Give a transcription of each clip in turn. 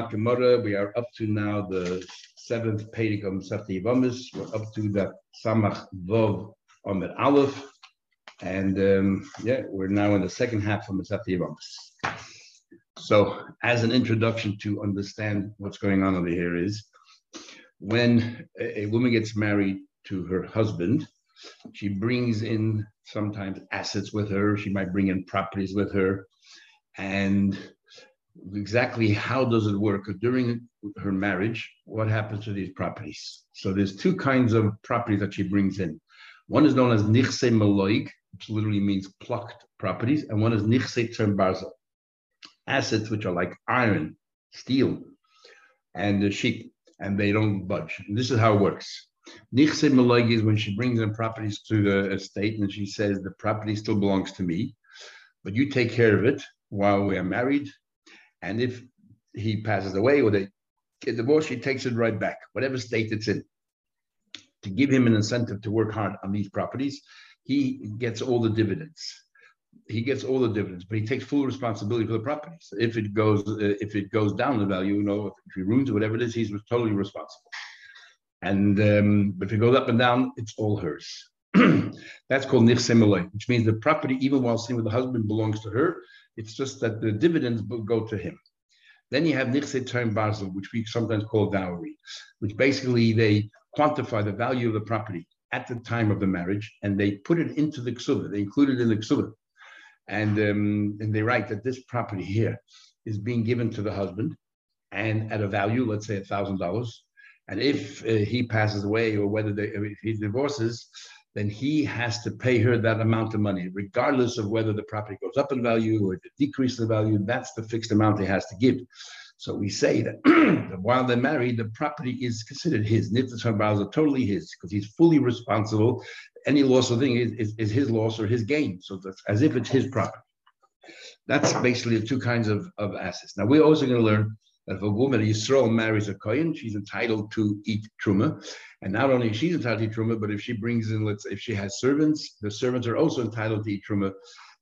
Gemara. We are up to now the seventh Pedic of Masechta Yavamis. We're up to the Samach Vov Amid Aleph, and um, yeah, we're now in the second half of Masechta Yavamis. So, as an introduction to understand what's going on over here is when a woman gets married to her husband, she brings in sometimes assets with her. She might bring in properties with her, and exactly how does it work during her marriage what happens to these properties? So there's two kinds of properties that she brings in. One is known as nichse maloik which literally means plucked properties and one is nichse barza assets which are like iron steel and the sheep and they don't budge. And this is how it works. Nichse maloik is when she brings in properties to the estate and she says the property still belongs to me but you take care of it while we are married and if he passes away or they get divorced, she takes it right back, whatever state it's in. To give him an incentive to work hard on these properties, he gets all the dividends. He gets all the dividends, but he takes full responsibility for the properties. If it goes, uh, if it goes down the value, you know, if he ruins or whatever it is, he's totally responsible. And um, but if it goes up and down, it's all hers. That's called nichsemelay, which means the property, even while staying with the husband, belongs to her. It's just that the dividends go to him. Then you have nichse term basel, which we sometimes call dowry, which basically they quantify the value of the property at the time of the marriage and they put it into the ksuba. They include it in the ksuba. And, um, and they write that this property here is being given to the husband and at a value, let's say a thousand dollars. And if uh, he passes away or whether they, if he divorces, then he has to pay her that amount of money, regardless of whether the property goes up in value or decreases in value. That's the fixed amount he has to give. So we say that, that while they're married, the property is considered his. Nittas are totally his because he's fully responsible. Any loss of thing is, is, is, his loss or his gain. So that's as if it's his property. That's basically the two kinds of, of assets. Now we're also going to learn that if a woman, Yisrael, marries a Kohen, she's entitled to eat Truma. And not only she's entitled to Truma, but if she brings in, let's say if she has servants, the servants are also entitled to eat Truma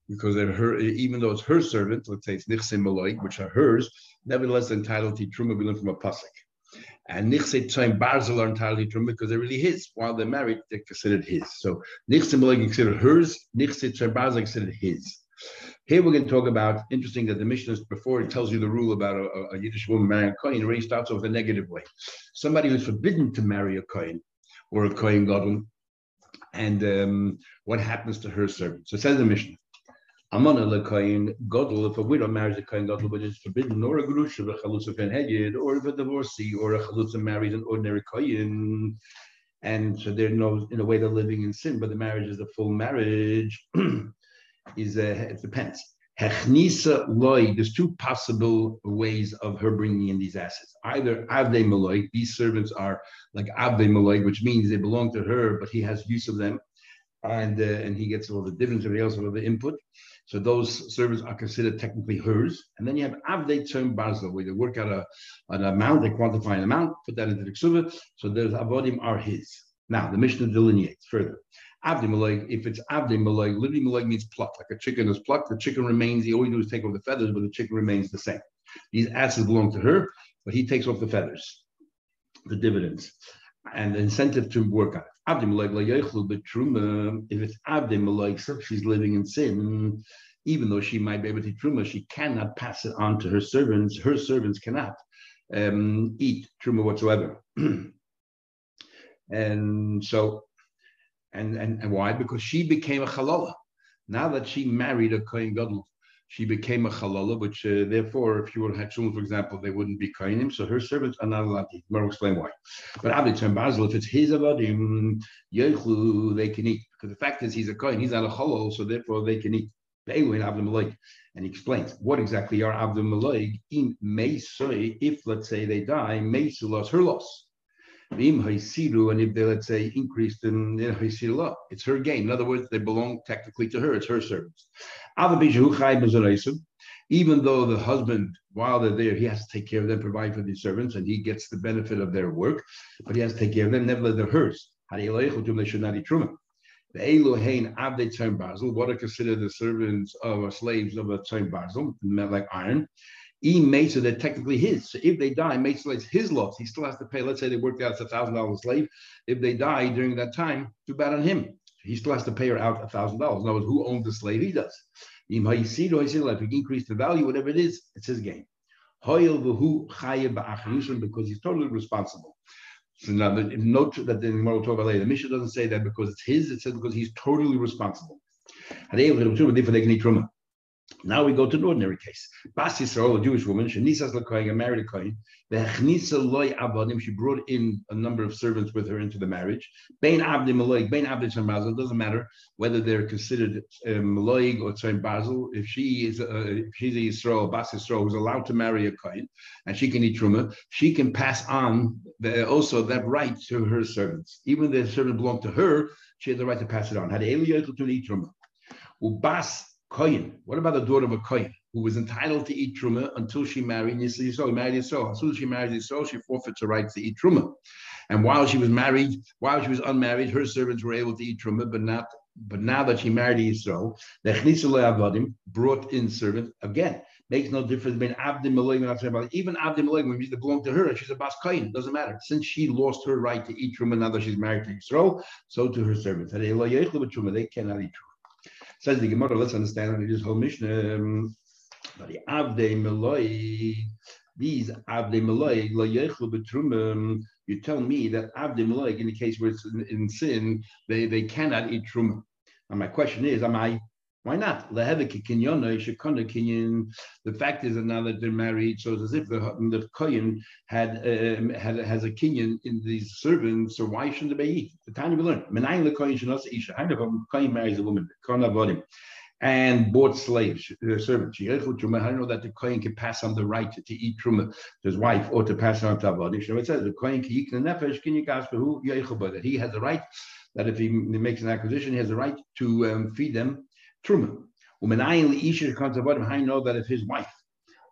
because they're her, even though it's her servant, let's say it's Nichse Maloik, which are hers, nevertheless entitled to eat Truma, we learn from a Pasuk. And Nichse Tzaim Barzel are entitled to eat Truma because they're really his. While they're married, they're considered his. So Nichse Maloik considered hers, Nichse Tzaim Barzel considered his. Here we're going to talk about interesting that the Mishnah before it tells you the rule about a, a Yiddish woman marrying a Kohen, it starts off the negative way. Somebody who's forbidden to marry a Kohen or a Kohen Gadol, and um, what happens to her servant. So says the Mishnah. Amana le Kohen Gadol, if a widow marries a Kohen Gadol, but it's forbidden, or a Grusha, a Ben Hedyed, or if a divorcee, or a Chalutza marries an ordinary Kohen, and so they're no, in a way they're living in sin, but the marriage is a full marriage. is a, it depends. Hechnisa loy, there's two possible ways of her bringing in these assets. Either avde maloy, these servants are like avde maloy, which means they belong to her, but he has use of them, and uh, and he gets all the dividends, and he also all the input. So those servants are considered technically hers. And then you have avde term basel, where they work out a, an amount, they quantify an amount, put that into the ksuva. So those avodim are his. Now the Mishnah delineates further. Avdi Malag, if it's Avdi Malag, literally Malag means plucked. Like a chicken is plucked, the chicken remains, he always do is take off the feathers, but the chicken remains the same. These assets belong to her, but he takes off the feathers, the dividends, and the incentive to work on it. Avdi Truma, if it's Avdi Malag, she's living in sin, even though she might be able to truma, she cannot pass it on to her servants. Her servants cannot um, eat truma whatsoever. and so and, and, and why? Because she became a halala. Now that she married a Kohen Gadol, she became a halala, which uh, therefore, if you have had children, for example, they wouldn't be Kohenim, so her servants are not allowed to eat. I'll explain why. But Abdi Basil, if it's his avadim, Yechlu, they can eat. Because the fact is, he's a Kohen, he's not a halal, so therefore they can eat. And he explains what exactly are Abdul Maloig in Meisoi, if let's say they die, Meisu lost her loss and if they, let's say, increased in it's her gain. In other words, they belong technically to her, it's her servants. Even though the husband, while they're there, he has to take care of them, provide for these servants, and he gets the benefit of their work, but he has to take care of them, nevertheless, they're hers. They should not eat truma. The Elohein Abde Tzim Basel, what are considered the servants of or slaves of a Tzim Basel, like iron. E Mesa, they're technically his. So if they die, Mesa is his loss. He still has to pay. Let's say they worked out a thousand dollar slave. If they die during that time, too bad on him. He still has to pay her out a thousand dollars. In other words, who owns the slave? He does. If he increase the value, whatever it is, it's his gain. Because he's totally responsible. So now, the, note that the Gemara will talk about later. The Mishnah doesn't say that because it's his. It says because he's totally responsible. Now we go to an ordinary case. Bas Yisrael, a Jewish woman, Shenisas Lakoyin, married a Kohen, loy avadim, she brought in a number of servants with her into the marriage. Bain Abdim Maloig, Bain Abdim Tzim doesn't matter whether they're considered um, Maloig or Tzim Basel. If she is, a, if she's a Yisrael, Bas Yisrael, who's allowed to marry a Kohen, and she can eat Truma, she can pass on the, also that right to her servants. Even if the servant belonged to her, she has the right to pass it on. Had Eli to eat Truma. Ubas Kohen. What about the daughter of a Koyin who was entitled to eat truma until she married Yisrael? Married Yisrael. As soon as she married Yisrael, she forfeits her right to eat truma. And while she was married, while she was unmarried, her servants were able to eat truma, but not. But now that she married Yisrael, the Avadim brought in servants again. Makes no difference between Abdim Malig and Even Abdim when they belong to her, she's a Bas Kohen, doesn't matter. Since she lost her right to eat truma, now that she's married to Yisrael, so to her servants. They cannot eat truma. Says the Gemara, let's understand this whole Mishnah. Um, these Avde Malay, um, you tell me that Avde Malay, in the case where it's in, in, sin, they, they cannot eat Truma. And my question is, am I why not? The fact is now that they're married, so it's as if the, the kohen had, um, had has a kinyan in these servants, so why shouldn't they eat? The time we learn. The kohen the marries a woman, and bought slaves, uh, servants. You know that the kohen can pass on the right to, eat truma to his wife or to pass on to avodim? So it says the kohen the that he has the right that if he makes an acquisition, he has the right to um, feed them truma. I know that if his wife,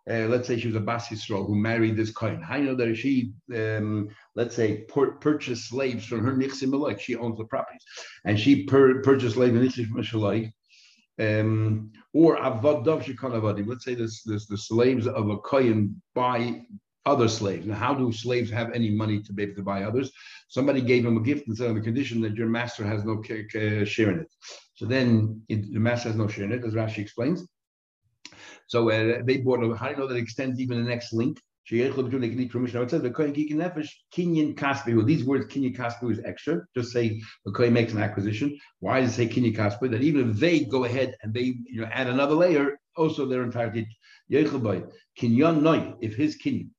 uh, let's say she was a Bas Yisrael who married this Kohen, I know that if she, um, let's say, pur- purchased slaves from her Nichsim like she owns the properties, and she pur- purchased slaves from Nichsim um, or Avad Dov Shekon let's say this, this, the slaves of a Kohen buy other slaves. Now, how do slaves have any money to be able to buy others? Somebody gave them a gift and said on the condition that your master has no share in it. So then it, the mass has no share in it, as Rashi explains. So uh, they bought. How do you know that extends even the next link? These words kinyan kaspi is extra. Just say the kohen makes an acquisition. Why does it say kinyan kaspi? That even if they go ahead and they you know add another layer, also they're entitled to kinyan noy if his kinyan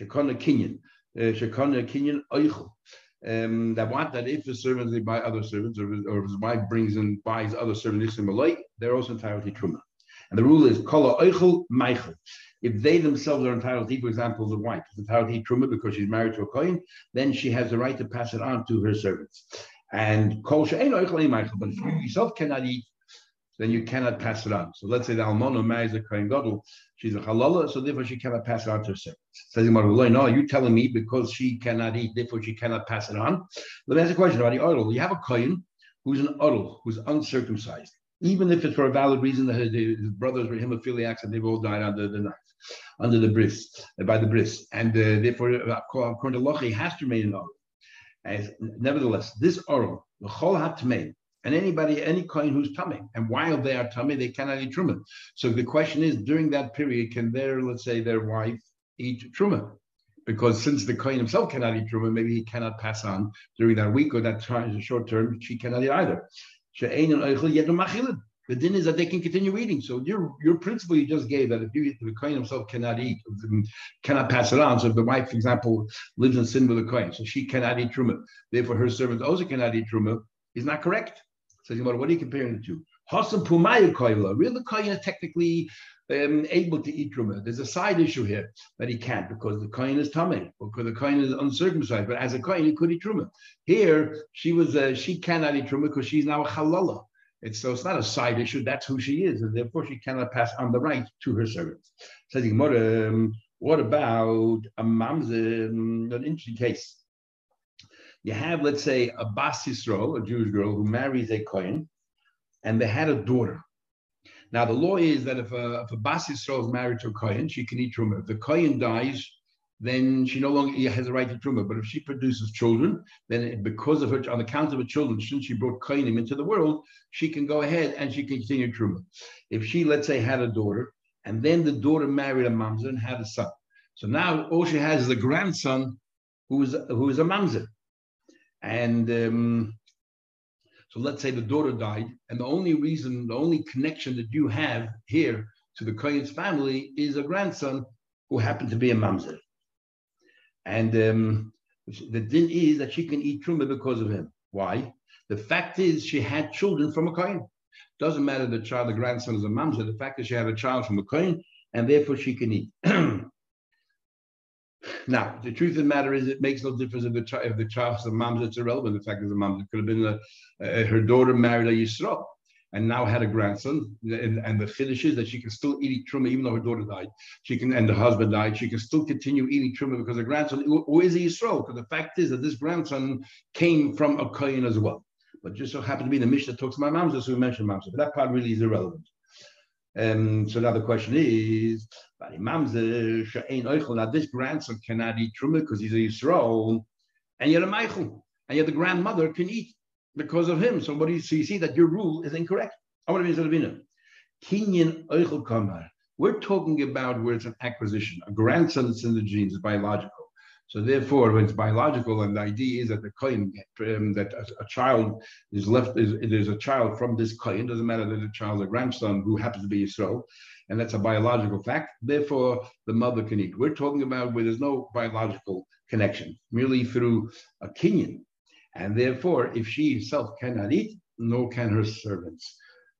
shekona kinyan uh, shekona kinyan oichel um, that want that if the servants they buy other servants or, or his wife brings and buys other servants they're also entitled to truma. And the rule is kala oichel meichel. If they themselves are entitled to for example, the wife is entitled to truma because she's married to a kohen, then she has the right to pass it on to her servants. And kol she'ein oichel meichel, but if you yourself cannot eat then you cannot pass it on. So let's say the almana marries a kohen gadol, she's a halala, so therefore she cannot pass it on to her servants. Says no, you telling me because she cannot eat, therefore she cannot pass it on. Let me ask a question about the idol. You have a kohen who's an idol, who's uncircumcised, even if it's for a valid reason that his, brothers were hemophiliacs and they've all died under the knife, under the bris, by the bris, and uh, therefore according to law he has to remain an idol. As, nevertheless, this oral, the chol hatmei, and anybody, any coin who's tummy. And while they are tummy, they cannot eat truma. So the question is, during that period, can their, let's say, their wife eat truma? Because since the coin himself cannot eat truma, maybe he cannot pass on during that week or that time, the short term, she cannot eat either. The din is that they can continue eating. So your your principle you just gave that if you the coin himself cannot eat, cannot pass it on. So if the wife, for example, lives in sin with a coin, so she cannot eat truma. Therefore, her servants also cannot eat truma. Is not correct. Says what are you comparing it to? Hasam Pumayu Koila. Really, Kohen is technically um, able to eat truma. There's a side issue here that he can't because the Kohen is tummy, or because the Kohen is uncircumcised. But as a Kohen, he could eat truma. Here, she was uh, she cannot eat truma because she's now a halala. It's, so it's not a side issue. That's who she is, and therefore she cannot pass on the right to her servants. Says um, what about a mamzer? An interesting case you have, let's say, a Bas Yisrael, a Jewish girl who marries a Kohen, and they had a daughter. Now the law is that if a, if a Bas is married to a Kohen, she can eat truma. If the Kohen dies, then she no longer has a right to truma. But if she produces children, then because of her, on account of her children, since she brought kohenim into the world, she can go ahead and she can continue truma. If she, let's say, had a daughter, and then the daughter married a mamzer and had a son, so now all she has is a grandson who is who is a mamzer, and um, so let's say the daughter died, and the only reason, the only connection that you have here to the Kohen's family is a grandson who happened to be a mamzer. And um, the din is that she can eat truma because of him. Why? The fact is she had children from a kohen. Doesn't matter the child, the grandson is a mamzer. The fact is she had a child from a kohen, and therefore she can eat. now, the truth of the matter is, it makes no difference if the, child, if the child is a mamzer. It's irrelevant. The fact is, a mamzer could have been a, her daughter married a yisrael and now had a grandson. And, and the finish is that she can still eat truma even though her daughter died. She can, and the husband died. She can still continue eating truma because the grandson, who is a Yisrael? Because the fact is that this grandson came from a Kohen as well. But just so happened to be the Mishnah talks about Mamza, so we mentioned Mamza. But that part really is irrelevant. Um, so now the question is, now this grandson cannot eat truma because he's a Yisrael, and yet a Michael, and yet the grandmother can eat because of him. So what do you, so you see that your rule is incorrect. Kinyan Eichel Kamar. We're talking about where it's an acquisition. A grandson that's in the genes is biological. So therefore, when it's biological, and the idea is that the coin um, that a, a, child is left, is, there's a child from this coin. Doesn't matter that the child, a grandson who happens to be Yisrael, and that's a biological fact. Therefore, the mother can eat. We're talking about where there's no biological connection, merely through a kinyan. And therefore, if she herself cannot eat, nor can her servants.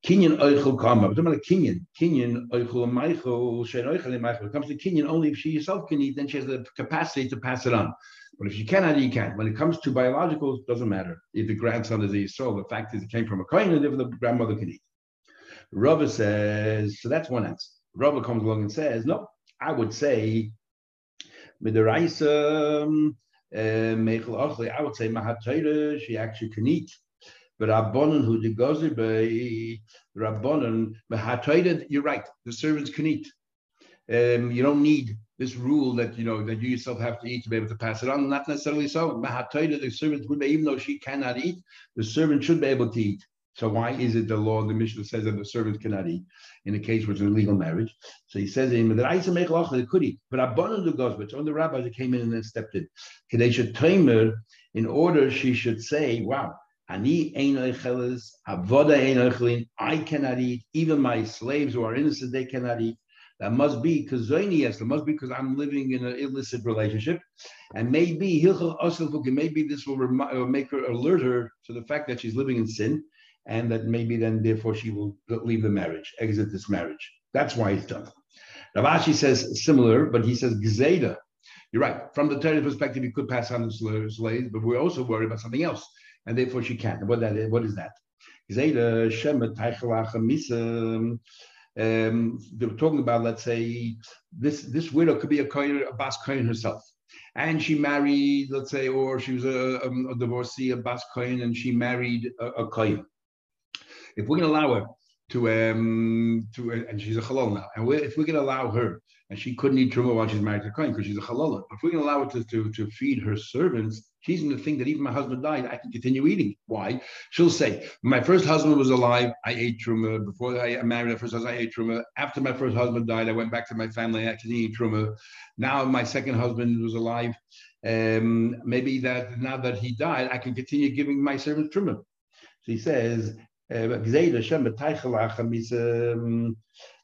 Kinyan oichel kama. But talking about kinyan. Kinyan oichel meichel shen oichel meichel. It comes to kinyan only if she herself can eat, then she has the capacity to pass it on. But if she cannot eat, can't. When it comes to biological, it doesn't matter. If the grandson is a soul, the fact is it came from a kohen, and if the grandmother can eat. Rava says, so that's one answer. Rava comes along and says, no, I would say, midiraisa, eh, I would say Mahatayra, she actually can eat. Rabbanon, who the gozer by Rabbanon, you're right, the servants can eat. Um, you don't need this rule that you know that you yourself have to eat to be able to pass it on. Not necessarily so. Mahatayra, the servant would be, even though she cannot eat, the servant should be able to eat. So why is it the law? The Mishnah says that the servant cannot eat in a case where it's a legal marriage. So he says in that I make they could eat, but Abbanan the but on the rabbis that came in and then stepped in. Kadesha Tamer, in order she should say, wow. I cannot eat. Even my slaves who are innocent, they cannot eat. That must be because that must be because I'm living in an illicit relationship, and maybe maybe this will rem- uh, make her alert her to the fact that she's living in sin, and that maybe then therefore she will leave the marriage, exit this marriage. That's why it's done. Rav Ashi says similar, but he says gzeda. You're right. From the Torah perspective, you could pass on the slaves, but we're also worried about something else, and therefore she can't. What that is? What is that? Um, they were talking about, let's say, this this widow could be a kohen, a bas kohen herself, and she married, let's say, or she was a, a, a divorcee, a bas kohen, and she married a, a if we can allow her to um to and she's a halal now, and if we can allow her and she couldn't eat truma while she's married to a kohen because she's a halal. If we can allow her to, to, to feed her servants, she's going to think that even my husband died, I can continue eating. Why? She'll say, my first husband was alive, I ate truma. Before I married my first husband, I ate truma. After my first husband died, I went back to my family, I continued truma. Now my second husband was alive. Um, maybe that now that he died, I can continue giving my servants truma. So he says, Hashem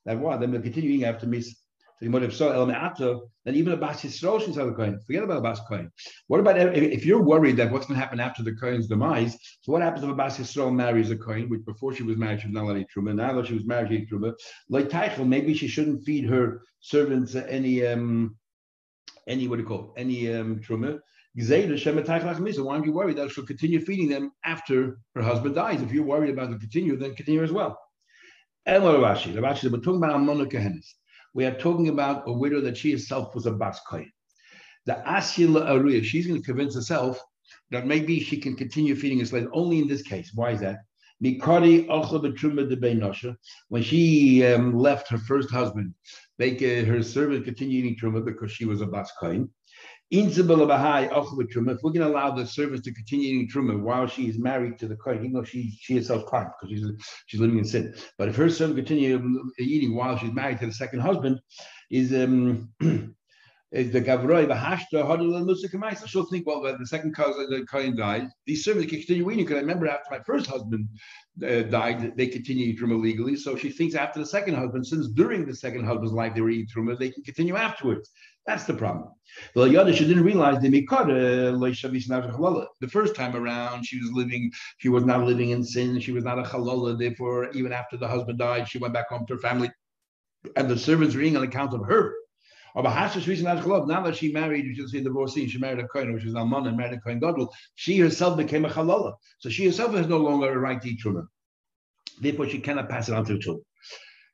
that what then we're continuing after mis. So you might have saw El Me'ato, then even a Bas Yisrael should sell the coin. Forget about a Bas coin. What about if you're worried that what's going to happen after the coin's demise? So what happens if a Bas Yisrael marries a coin, which before she was married she was not allowed truma, now that she was married she truma, like Teichel, maybe she shouldn't feed her servants any um any what do you call it? any um truma why aren't you worried that she'll continue feeding them after her husband dies? If you're worried about the continue, then continue as well. And what Rashi? Rashi, we're talking about Kehenis. We are talking about a widow that she herself was a Bas Kohen. The Asyla Aruya, she's going to convince herself that maybe she can continue feeding her slave only in this case. Why is that? When she um, left her first husband, her servant continued eating truma because she was a bas kain. If we're going to allow the servant to continue eating truma while she is married to the kohen, even though she she herself can't because she's she's living in sin. But if her servant continue eating while she's married to the second husband, is um the Gavroi, the Hashta, Hadal, and She'll think, well, the second cousin, the Kain died. These servants can continue eating because I remember after my first husband uh, died, they continued Truma legally. So she thinks after the second husband, since during the second husband's life they were eating Truma, they can continue afterwards. That's the problem. Well, Yada, she didn't realize the The first time around, she was living, she was not living in sin, she was not a chalala. Therefore, even after the husband died, she went back home to her family. And the servants were eating on account of her. Now that she married, you should see divorcee, she married a Kohen, which is Alman, and married a Kohen Gadol, she herself became a Chalala. So she herself has no longer a right to eat. Therefore, she cannot pass it on to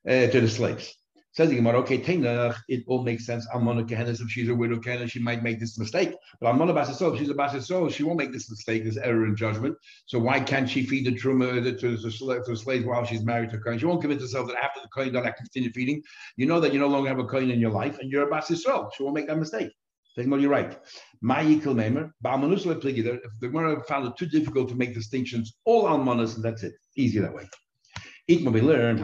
uh, to the slaves. Says the Gemara, okay, Tainach, it all makes sense. Almana Kehenis, if she's a widow Kehenis, she might make this mistake. But Almana Basisol, if she's a Basisol, she won't make this mistake, this error in judgment. So why can't she feed the truma to, to, slaves while she's married to a Kohen? She won't convince herself that after the Kohen done, I continue feeding. You know that you no longer have a Kohen in your life, and you're a Basisol. She won't make that mistake. Say, well, you're right. My Yikil Memer, if the Gemara found it too difficult to make distinctions, all Almanas, and that's it. Easy that way. Eat we learned,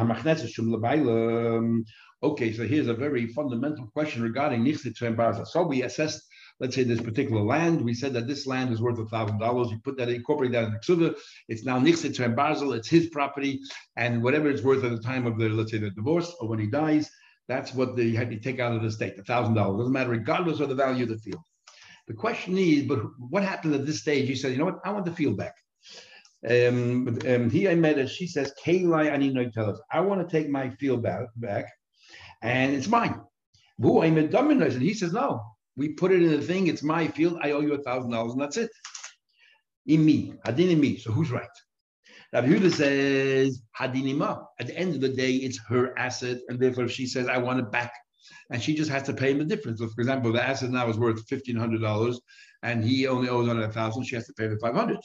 Okay, so here's a very fundamental question regarding Nichsit Barza. So we assessed, let's say, this particular land. We said that this land is worth a thousand dollars. You put that, incorporate that in the Ksuva. It's now Nichsit Barzel. It's his property, and whatever it's worth at the time of the, let's say, the divorce or when he dies, that's what they had to take out of the state, a thousand dollars. Doesn't matter, regardless of the value of the field. The question is, but what happened at this stage? He said, you know what? I want the field back. Um, um, he I met her. She says, "Kaylai. I want to take my field back, back and it's mine. And he says, no, we put it in the thing, it's my field, I owe you a thousand dollars, and that's it. In me, hadin in me. So who's right? Rabbi Huda says, hadinima. At the end of the day, it's her asset, and therefore she says, I want it back. And she just has to pay him the difference. So for example, the asset now is worth fifteen hundred dollars, and he only owes on a thousand. She has to pay the five hundred,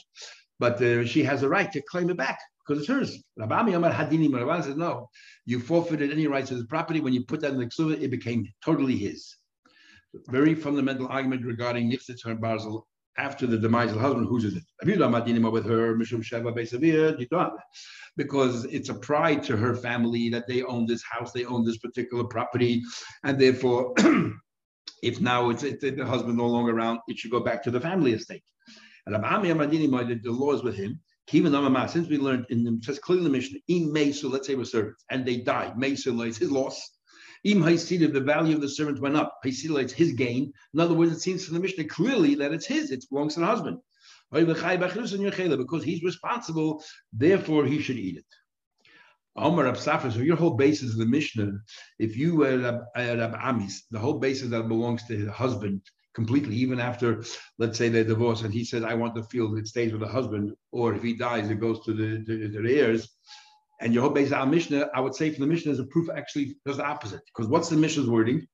but uh, she has a right to claim it back because it's hers. Rabbi Amar Hadini says, no, you forfeited any rights to the property. When you put that in the ksuva, it became totally his. Very fundamental argument regarding Nifsitz her Basel after the demise of the husband. Whose is it? with her, Mishum Sheva because it's a pride to her family that they own this house, they own this particular property, and therefore, if now it's, it's the husband no longer around, it should go back to the family estate. And the law is with him since we learned in the says clearly the Mishnah, im meisu, let's say we're servants, and they died, meisu it's his loss. Im the value of the servant went up. Haisida, it's his gain. In other words, it seems from the Mishnah clearly that it's his, it belongs to the husband. Because he's responsible, therefore he should eat it. Omar Absafra, so your whole basis of the Mishnah, if you were uh, Rab Amis, the whole basis that belongs to the husband, completely, even after, let's say, they divorce and he says, I want the field, it stays with the husband, or if he dies, it goes to the, to, to the heirs. And base our Mishnah, I would say from the Mishnah is a proof actually does the opposite. Because what's the Mishnah's wording?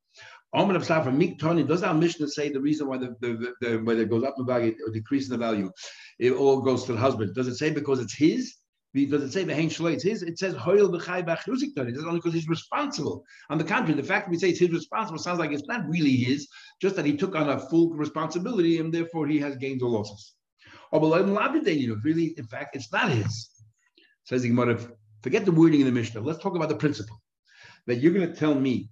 Omer of Safra, Mik Tony, does our Mishnah say the reason why the, the, the, the whether it goes up in value or decreases the value, it all goes to the husband? Does it say because it's his? Does it say the Hein Shalei? It's his. It says Hoyel b'chai b'achruzik It says only because he's responsible. On the contrary, the fact that we say it's his responsible sounds like it's not really his, just that he took on a full responsibility and therefore he has gains or losses. Oh, or really, in fact, it's not his. Says the Gemara, forget the wording in the Mishnah. Let's talk about the principle. That you're going to tell me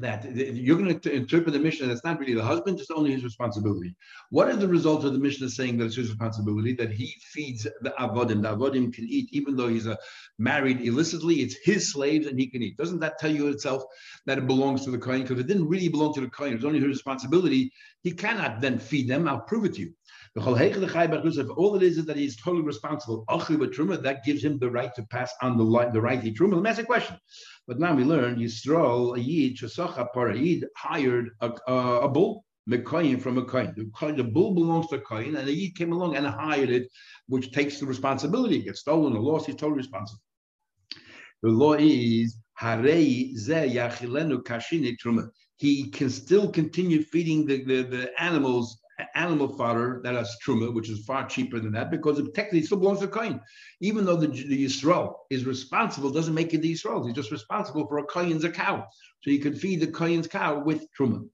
that you're going to interpret the Mishnah that's not really the husband, it's only his responsibility. What is the result of the Mishnah saying that it's his responsibility? That he feeds the avodim. The avodim can eat, even though he's a married illicitly, it's his slaves and he can eat. Doesn't that tell you itself that it belongs to the Kohen? Because it didn't really belong to the Kohen, it was only his responsibility. He cannot then feed them. I'll prove it to you. All it is is that he's totally responsible, that gives him the right to pass on the, the right to truma. Let me ask a question. But now we learn Yisrael, a Yid, Shasacha Parayid, hired a, a, a bull, Mekoyin from a. The, the bull belongs to a and the Yid came along and hired it, which takes the responsibility. It gets stolen or lost, he's totally responsible. The law is Harei Ze Yachilenu Kashini Truma. He can still continue feeding the, the, the animals animal fodder that has truma, which is far cheaper than that, because it technically still belongs to Kohen. Even though the, the Yisrael is responsible, doesn't make it the Yisrael. He's just responsible for a Kohen's a cow. So you can feed the Kohen's cow with truma.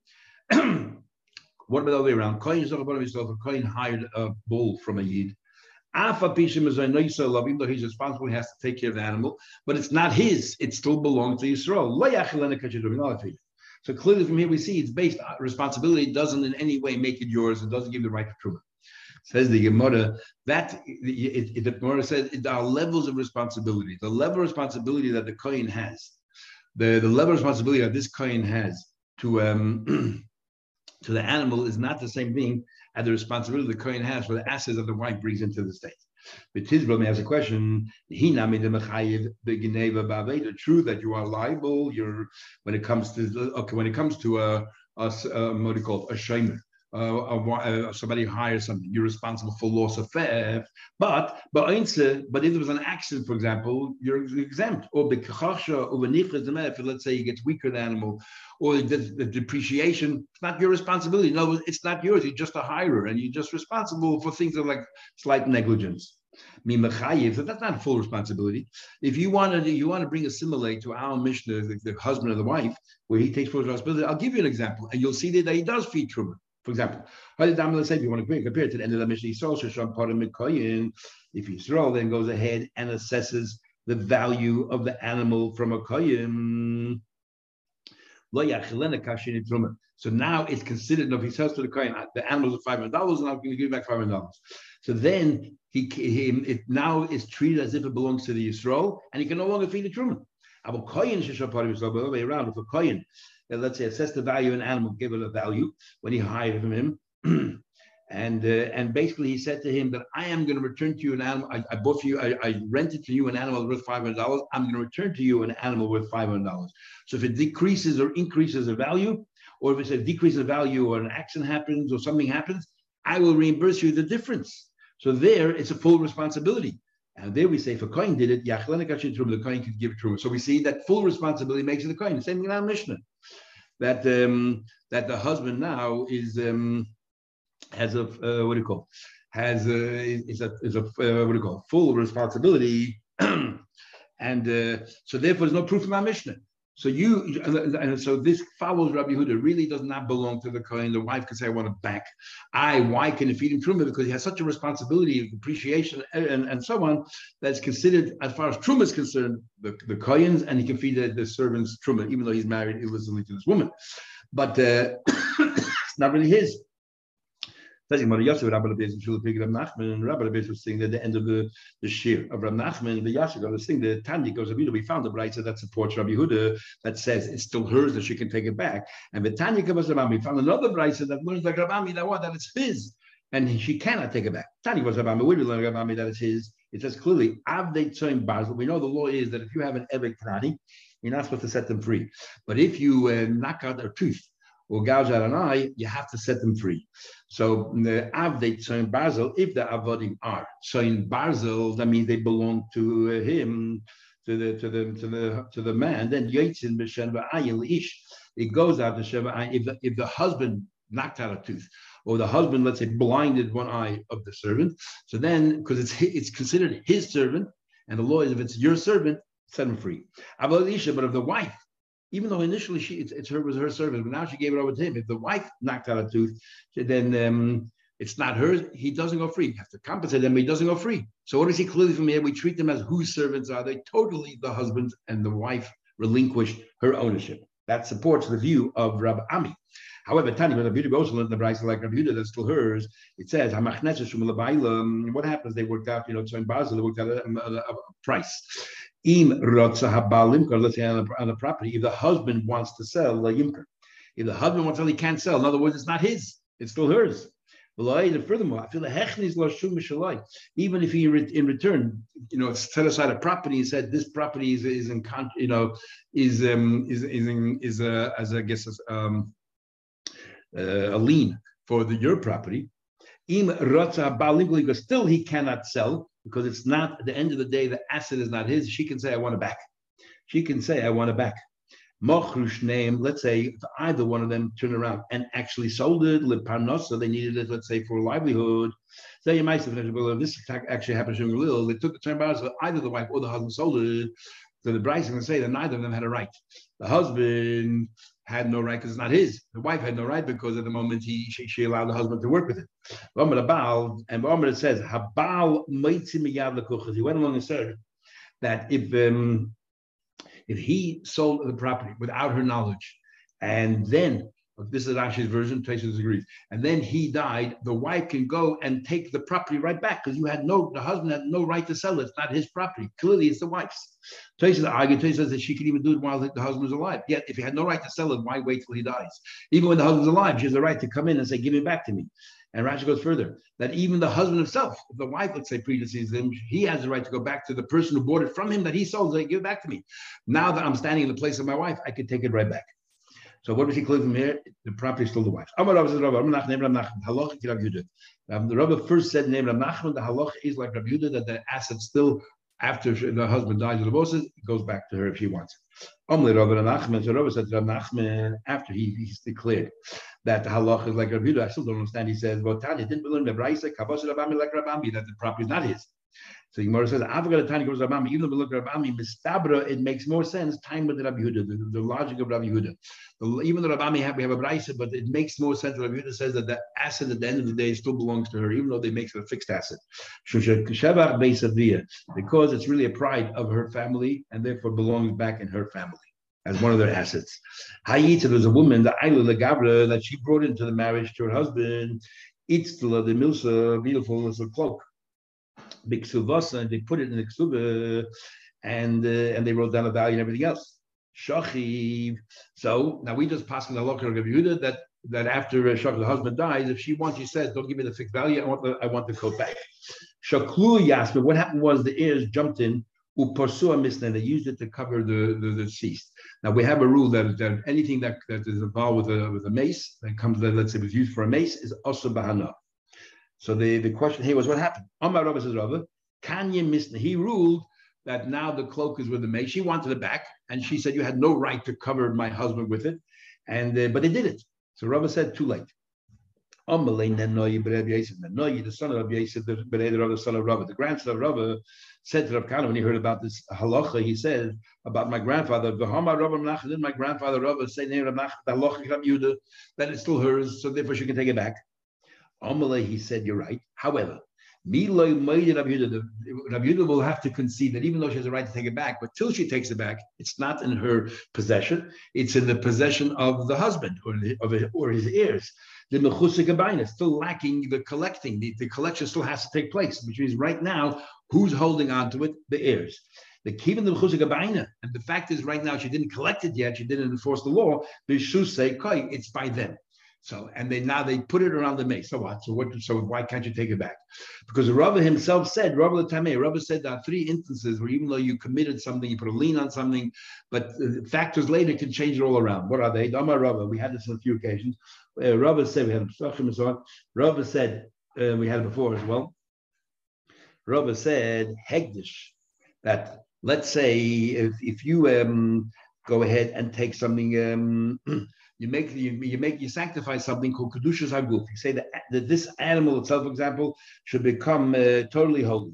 what about the other way around? Kohen is about himself. A hired a bull from a Yid. Alpha Pishim is a love, even though he's responsible, he has to take care of the animal, but it's not his. It still belongs to Yisrael. So clearly from here we see it's based on responsibility doesn't in any way make it yours. It doesn't give the right to truma. Says the Gemara that it, it, the Gemara says there are levels of responsibility. The level of responsibility that the Kohen has, the, the level of responsibility that this Kohen has to um, to the animal is not the same thing as the responsibility the Kohen has for the assets that the wife brings into the state. But Tizbro has a question. He the True that you are liable. You're when it comes to okay when it comes to a, a, a what do you call it, a shaman. Uh, somebody hires something, you're responsible for loss of theft. But but but if there was an accident, for example, you're exempt. Or if let's say he gets weaker the animal, or the, the, depreciation, it's not your responsibility. No, it's not yours. You're just a hirer, and you're just responsible for things that like slight negligence. So that's not full responsibility. If you want to, you want to bring assimilate to our Mishnah, the, the husband or the wife, where he takes full responsibility. I'll give you an example, and you'll see that he does feed truma. For example, say if you want to compare it to the end of the Mishnah, if Yisrael then goes ahead and assesses the value of the animal from a koyin, so now it's considered, if he says to the kohen, ah, the animals are five hundred dollars, and I'm going to give back five hundred dollars. So then he, he it now is treated as if it belongs to the Yisrael, and he can no longer feed the truma. Abu of Yisrael, the way around. If a kohen, let's say, assess the value of an animal, give it a value when he hired from him. and uh, and basically he said to him that I am going to return to you an animal. I, I bought for you, I, I rented to you an animal worth five hundred dollars. I'm going to return to you an animal worth five hundred dollars. So if it decreases or increases the value, or if it's a decrease of value, or an accident happens, or something happens, I will reimburse you the difference. So there, it's a full responsibility. And there we say, if a coin did it, the coin could give it truma. So we see that full responsibility makes it the coin. Same thing in our Mishnah. That um, that the husband now is um, has a uh, what do you call has a, is a is a uh, what do you call full responsibility, and uh, so therefore there's no proof in our Mishnah. So you and so this follows Rabbi Huda really does not belong to the Kohen. The wife can say, "I want to back." I why can he feed him truma because he has such a responsibility appreciation and, and so on that's considered as far as truma is concerned the the Kohen's and he can feed the, the servants truma even though he's married illicitly to this woman, but uh, it's not really his. Especially Mara Yosef, Rabbi Lebeis, Shul Pig Rab Nachman, and Rabbi Lebeis was saying at the end of the, the Shir of Rab Nachman, the Yashik was saying the Tanya goes, we found the Braisa that supports Rabbi Huda that says it's still hers that she can take it back. And the Tanya goes, we found another Braisa that learns like Rabbi that what that it's his and she cannot take it back. Tanya was Rabbi, we learn Rabbi that it's his. It says clearly, Avdei Tzoim Basel. We know the law is that if you have an Evek Tani, you're not supposed to set them free. But if you uh, knock out their tooth or gouge out an eye, you have to set them free. So the avdei tzoin barzel, if the avodim are tzoin barzel, that means they belong to uh, him, to the to the to the to the man. Then yotzin b'shen ish. It goes out to sheva if the, if the husband knocked out a tooth, or the husband, let's say, blinded one eye of the servant. So then, because it's it's considered his servant, and the law is if it's your servant, set him free. But if the wife even though initially she it's, it's her was her service, but now she gave it over to him. If the wife knocked out a tooth, then um, it's not hers. He doesn't go free. You have to compensate them, but he doesn't go free. So what we see clearly from here? We treat them as whose servants are they? Totally the husband and the wife relinquished her ownership. That supports the view of Rabbi Ami. However, Tani, when the beauty goes in the Braisa like Rabbi that's still hers. It says, What happens? They worked out, you know, so in Basel, they worked out a, a, a price. Im let's say on the, property, if the husband wants to sell the yimkar, if the husband wants to sell, he can't sell. In other words, it's not his; it's still hers. Furthermore, I feel the even if he in return, you know, set aside a property and said this property is is in you know is um is is in, is a, as I guess um, uh, a lien for the your property. Im rotza still he cannot sell because it's not at the end of the day the asset is not his she can say i want it back she can say i want it back Mochrush name, let's say either one of them turned around and actually sold it, so they needed it, let's say, for a livelihood. So you might say, this attack actually happened to little. They took the out, so either the wife or the husband sold it. So the Braisa to say that neither of them had a right. The husband had no right because it's not his. The wife had no right because at the moment he she, she allowed the husband to work with it. And Ba'amr says, Habal He went along and said that if um, if he sold the property without her knowledge, and then this is Rashi's version, Tracy agrees, and then he died, the wife can go and take the property right back because you had no, the husband had no right to sell it. It's not his property. Clearly, it's the wife's. Tracy argued, Tracy says that she could even do it while the husband was alive. Yet, if he had no right to sell it, why wait till he dies? Even when the husband's alive, she has the right to come in and say, Give it back to me. And Rashi goes further that even the husband himself, if the wife, let's say, predeceases him, he has the right to go back to the person who bought it from him that he sold, say, give it back to me. Now that I'm standing in the place of my wife, I can take it right back. So what does he clear from here? The property is still the wife's. Amar Rav says Rav, Amar Nachman, Rav Nachman, Halacha Rav Yehuda. Um, the Rav first said name Rav Nachman, the halacha is like Rav Yehuda, that the asset still, after the husband dies divorces, it goes back to her if she wants it. Amar Rav Nachman, so Rav said Rav Nachman, after he, he's declared that the halacha is like Rav Yehuda, I still don't understand. He says, Tanya didn't learn the Braisa, Kavos Rabami like Rabami, that the property is not his. So Gemara says, Avgad Tani goes Rabami, even though we look at Rabami, Mistabra, it makes more sense, time with Rabbi Yehuda, the, the logic of Rabbi Yehuda. The, even though Rabami have, we have a Braisa, but it makes more sense. Rabbi Yehuda says that the asset at the end of the day still belongs to her, even though they make it a fixed asset. Because it's really a pride of her family and therefore belongs back in her family as one of their assets. Hayita, there's a woman, the Ayla Gabra, that she brought into the marriage to her husband. Itztala, the Milsa, beautiful as a cloak and they put it in the ksuba, and uh, and they wrote down the value and everything else. Shachiv. So now we just pass in the local of Yehuda that that after uh, Shach, the husband dies, if she wants, she says, "Don't give me the fixed value. I want the I want the coat back." Shaklu Yasma. What happened was the heirs jumped in. Uparsua misna. They used it to cover the, the, the deceased. Now we have a rule that, that anything that, that is involved with a with a mace that comes let's say was used for a mace is also bahana. So the, the question here was what happened? Amar Rabba says, Rabba, Kanye Misna, he ruled that now the cloak is with the maid. She wanted it back, and she said, You had no right to cover my husband with it. And uh, but they did it. So Rabba said, Too late. The son of Rabbi Yosef, the son of Rabba, the grandson of Rabba, said to Rav Kana when he heard about this halacha, he said about my grandfather, my grandfather Rabbi halacha that it's still hers, so therefore she can take it back. Amalei, he said, you're right. However, Rabbi Yehuda will have to concede that even though she has a right to take it back, but till she takes it back, it's not in her possession. It's in the possession of the husband or, of or his heirs. The mechusik is still lacking the collecting. The, the, collection still has to take place, which means right now, who's holding on to it? The heirs. The keeping the mechusik and the fact is, right now she didn't collect it yet. She didn't enforce the law. The say, it's by them. So and they now they put it around the mace. So what? So what? So why can't you take it back? Because the Rava himself said, Rava the Tameh, Rava said there are three instances where even though you committed something, you put a lien on something, but factors later can change it all around. What are they? Dama Rava. We had this on a few occasions. Uh, Rava said we had and so on. Rava said uh, we had it before as well. Rava said Hegdish that let's say if if you um, go ahead and take something. Um, you make you, you make you sanctify something called kedushas haguf. You say that, that this animal itself, for example, should become uh, totally holy.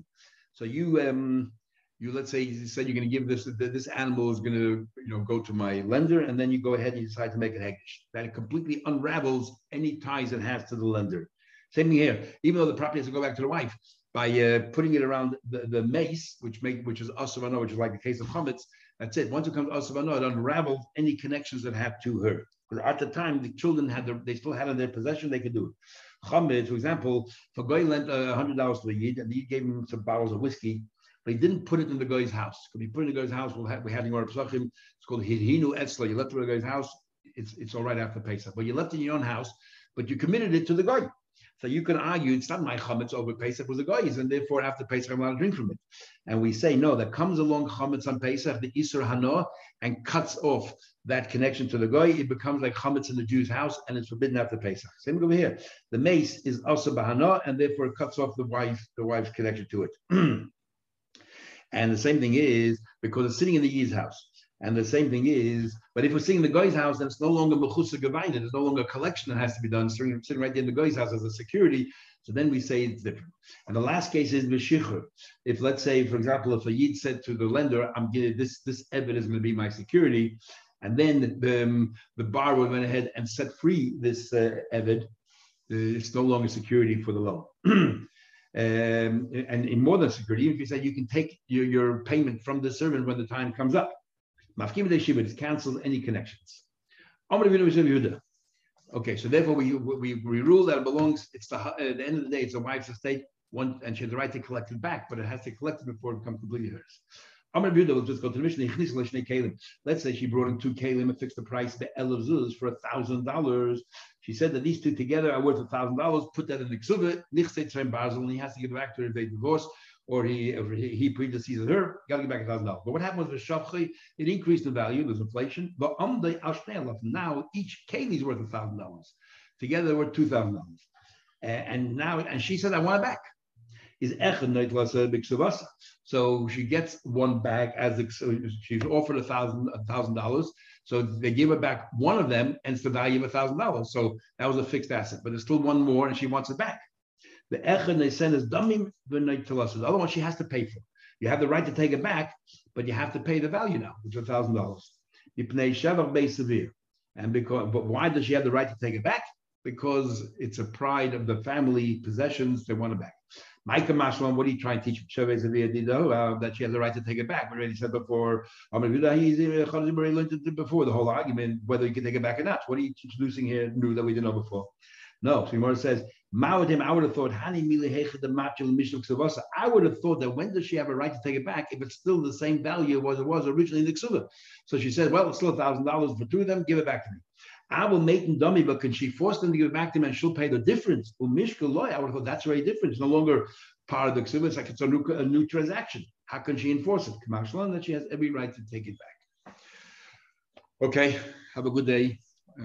So you um, you let's say you said you're going to give this this animal is going to you know go to my lender, and then you go ahead and you decide to make it hegesh. That completely unravels any ties it has to the lender. Same thing here. Even though the property has to go back to the wife, by uh, putting it around the, the mace, which make which is asavano, which is like the case of chametz. That's it. Once it comes asavano, it unravels any connections that have to her. Because at the time, the children had their, they still had in their possession, they could do it. Chametz, for example, a guy lent uh, $100 to the Yid, and the Yid gave him some bottles of whiskey, but he didn't put it in the guy's house. Because he put it in the guy's house, we'll have, we had in it's called Hidhinu Etzla. You left it in the guy's house, it's, it's all right after Pesach. But you left it in your own house, but you committed it to the guy. So you can argue it's not my chametz over Pesach was the guy's, and therefore after Pesach I'm allowed to drink from it. And we say no, that comes along chametz on Pesach, the Isur Hanoah, and cuts off that connection to the guy. It becomes like chametz in the Jew's house, and it's forbidden after Pesach. Same over here. The mace is also bahana, and therefore it cuts off the wife, the wife's connection to it. and the same thing is because it's sitting in the Yid's house. And the same thing is, but if we're seeing the guy's house, then it's no longer mechusa gavaina. There's no longer a collection that has to be done. Sitting, sitting right there in the guy's house as a security. So then we say it's different. And the last case is Meshichur. If let's say, for example, if a Yid said to the lender, I'm getting this, this evidence is going to be my security, and then the, um, the borrower went ahead and set free this uh, Evid, uh, it's no longer security for the loan. um, and in more than security, if you say you can take your, your payment from the servant when the time comes up. Mafkim Shiva is cancelled any connections. Okay, so therefore we, we, we rule that it belongs, it's the, uh, at the end of the day, it's a wife's estate, one, and she has the right to collect it back, but it has to collect it before it becomes completely hers. Amr Buda will just go to the mission. Let's say she brought in two kalim and fixed the price the elazuz for a thousand dollars. She said that these two together are worth a thousand dollars. Put that in the ksuva, and he has to give it back to her if they divorce or he or he, predeceases her, got to give back a thousand dollars. But what happened with Shavchi? It increased the value, there's inflation. But on the now each keli is worth a thousand dollars. Together they were two thousand dollars. And now, and she said, I want it back. Is So she gets one back as she's offered a thousand a thousand dollars. So they give her back one of them, and it's the value of a thousand dollars. So that was a fixed asset, but there's still one more, and she wants it back. The echad they send is damim v'neitalasa. The other one she has to pay for. You have the right to take it back, but you have to pay the value now, which is a thousand dollars. severe. And because, but why does she have the right to take it back? Because it's a pride of the family possessions. They want it back. mai ka mashma lan, what are you trying to teach Shavez uh, that she has the right to take it back? We already said before, before the whole argument, whether you can take it back or not. What are you introducing here new that we didn't know before? No, so Gemara says, Ma'odim, I would have thought, the I would have thought that when does she have a right to take it back if it's still the same value as it was originally in the Ksuba? So she said, Well, it's still a thousand dollars for two of them, give it back to me. I will make them dummy, but can she force them to give it back to me and she'll pay the difference? Well, I would have thought that's very different. It's no longer part of the Ksuba, it's like it's a new, a new transaction. How can she enforce it? That she has every right to take it back. Okay, have a good day.